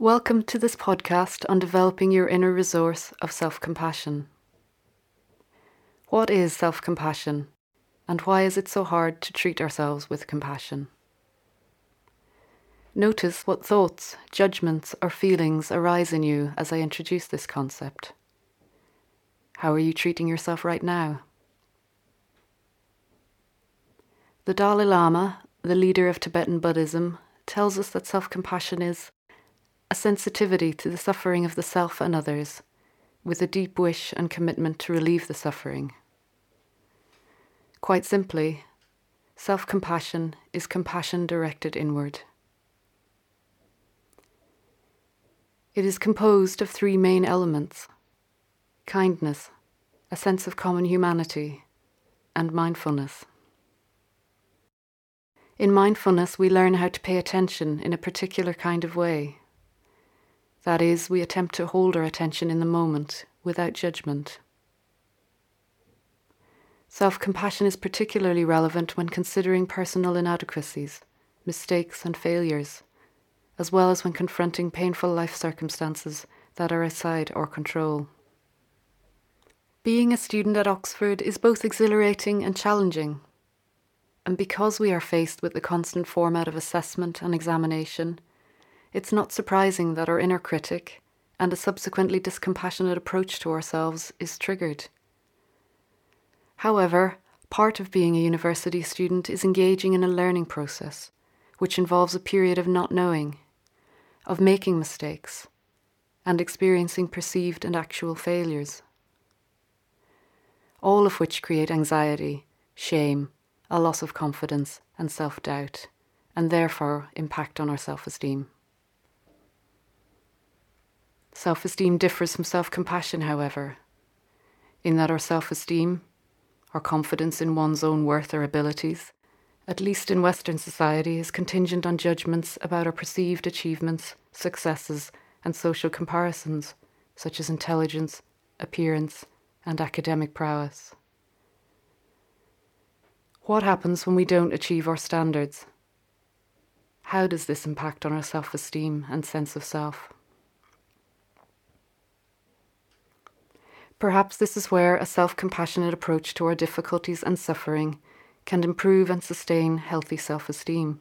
Welcome to this podcast on developing your inner resource of self compassion. What is self compassion, and why is it so hard to treat ourselves with compassion? Notice what thoughts, judgments, or feelings arise in you as I introduce this concept. How are you treating yourself right now? The Dalai Lama, the leader of Tibetan Buddhism, tells us that self compassion is a sensitivity to the suffering of the self and others, with a deep wish and commitment to relieve the suffering. Quite simply, self compassion is compassion directed inward. It is composed of three main elements kindness, a sense of common humanity, and mindfulness. In mindfulness, we learn how to pay attention in a particular kind of way that is, we attempt to hold our attention in the moment without judgment. Self compassion is particularly relevant when considering personal inadequacies, mistakes, and failures, as well as when confronting painful life circumstances that are outside our control. Being a student at Oxford is both exhilarating and challenging. And because we are faced with the constant format of assessment and examination, it's not surprising that our inner critic and a subsequently discompassionate approach to ourselves is triggered. However, part of being a university student is engaging in a learning process, which involves a period of not knowing, of making mistakes, and experiencing perceived and actual failures. All of which create anxiety, shame, a loss of confidence, and self doubt, and therefore impact on our self esteem. Self esteem differs from self compassion, however, in that our self esteem, our confidence in one's own worth or abilities, at least in Western society, is contingent on judgments about our perceived achievements, successes, and social comparisons, such as intelligence, appearance, and academic prowess. What happens when we don't achieve our standards? How does this impact on our self esteem and sense of self? Perhaps this is where a self compassionate approach to our difficulties and suffering can improve and sustain healthy self esteem.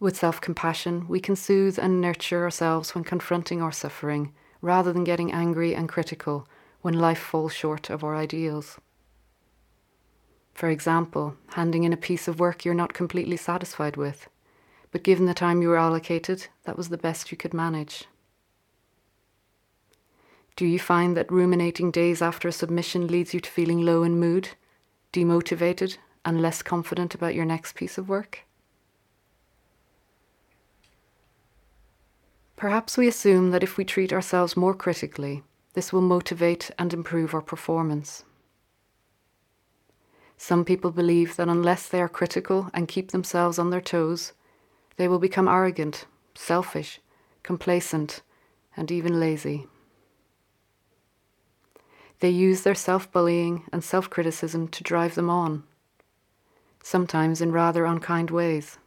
With self compassion, we can soothe and nurture ourselves when confronting our suffering rather than getting angry and critical when life falls short of our ideals. For example, handing in a piece of work you're not completely satisfied with, but given the time you were allocated, that was the best you could manage. Do you find that ruminating days after a submission leads you to feeling low in mood, demotivated, and less confident about your next piece of work? Perhaps we assume that if we treat ourselves more critically, this will motivate and improve our performance. Some people believe that unless they are critical and keep themselves on their toes, they will become arrogant, selfish, complacent, and even lazy. They use their self bullying and self criticism to drive them on, sometimes in rather unkind ways.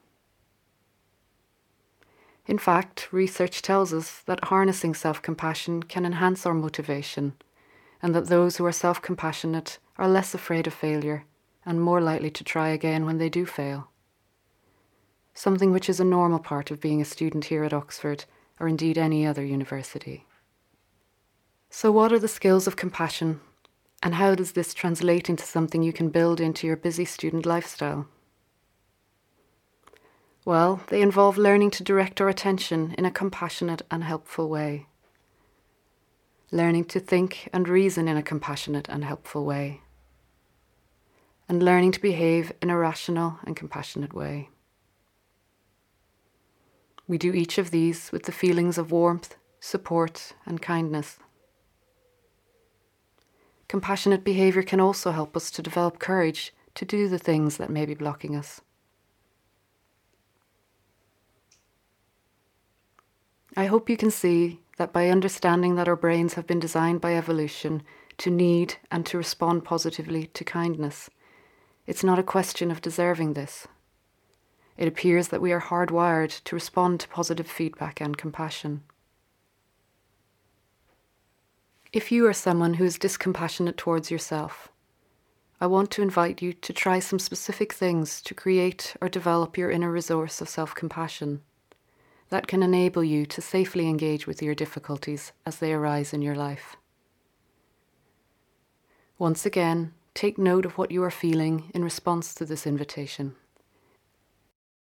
In fact, research tells us that harnessing self compassion can enhance our motivation, and that those who are self compassionate are less afraid of failure and more likely to try again when they do fail. Something which is a normal part of being a student here at Oxford, or indeed any other university. So, what are the skills of compassion, and how does this translate into something you can build into your busy student lifestyle? Well, they involve learning to direct our attention in a compassionate and helpful way, learning to think and reason in a compassionate and helpful way, and learning to behave in a rational and compassionate way. We do each of these with the feelings of warmth, support, and kindness. Compassionate behaviour can also help us to develop courage to do the things that may be blocking us. I hope you can see that by understanding that our brains have been designed by evolution to need and to respond positively to kindness, it's not a question of deserving this. it appears that we are hardwired to respond to positive feedback and compassion. If you are someone who is discompassionate towards yourself, I want to invite you to try some specific things to create or develop your inner resource of self compassion that can enable you to safely engage with your difficulties as they arise in your life. Once again, take note of what you are feeling in response to this invitation.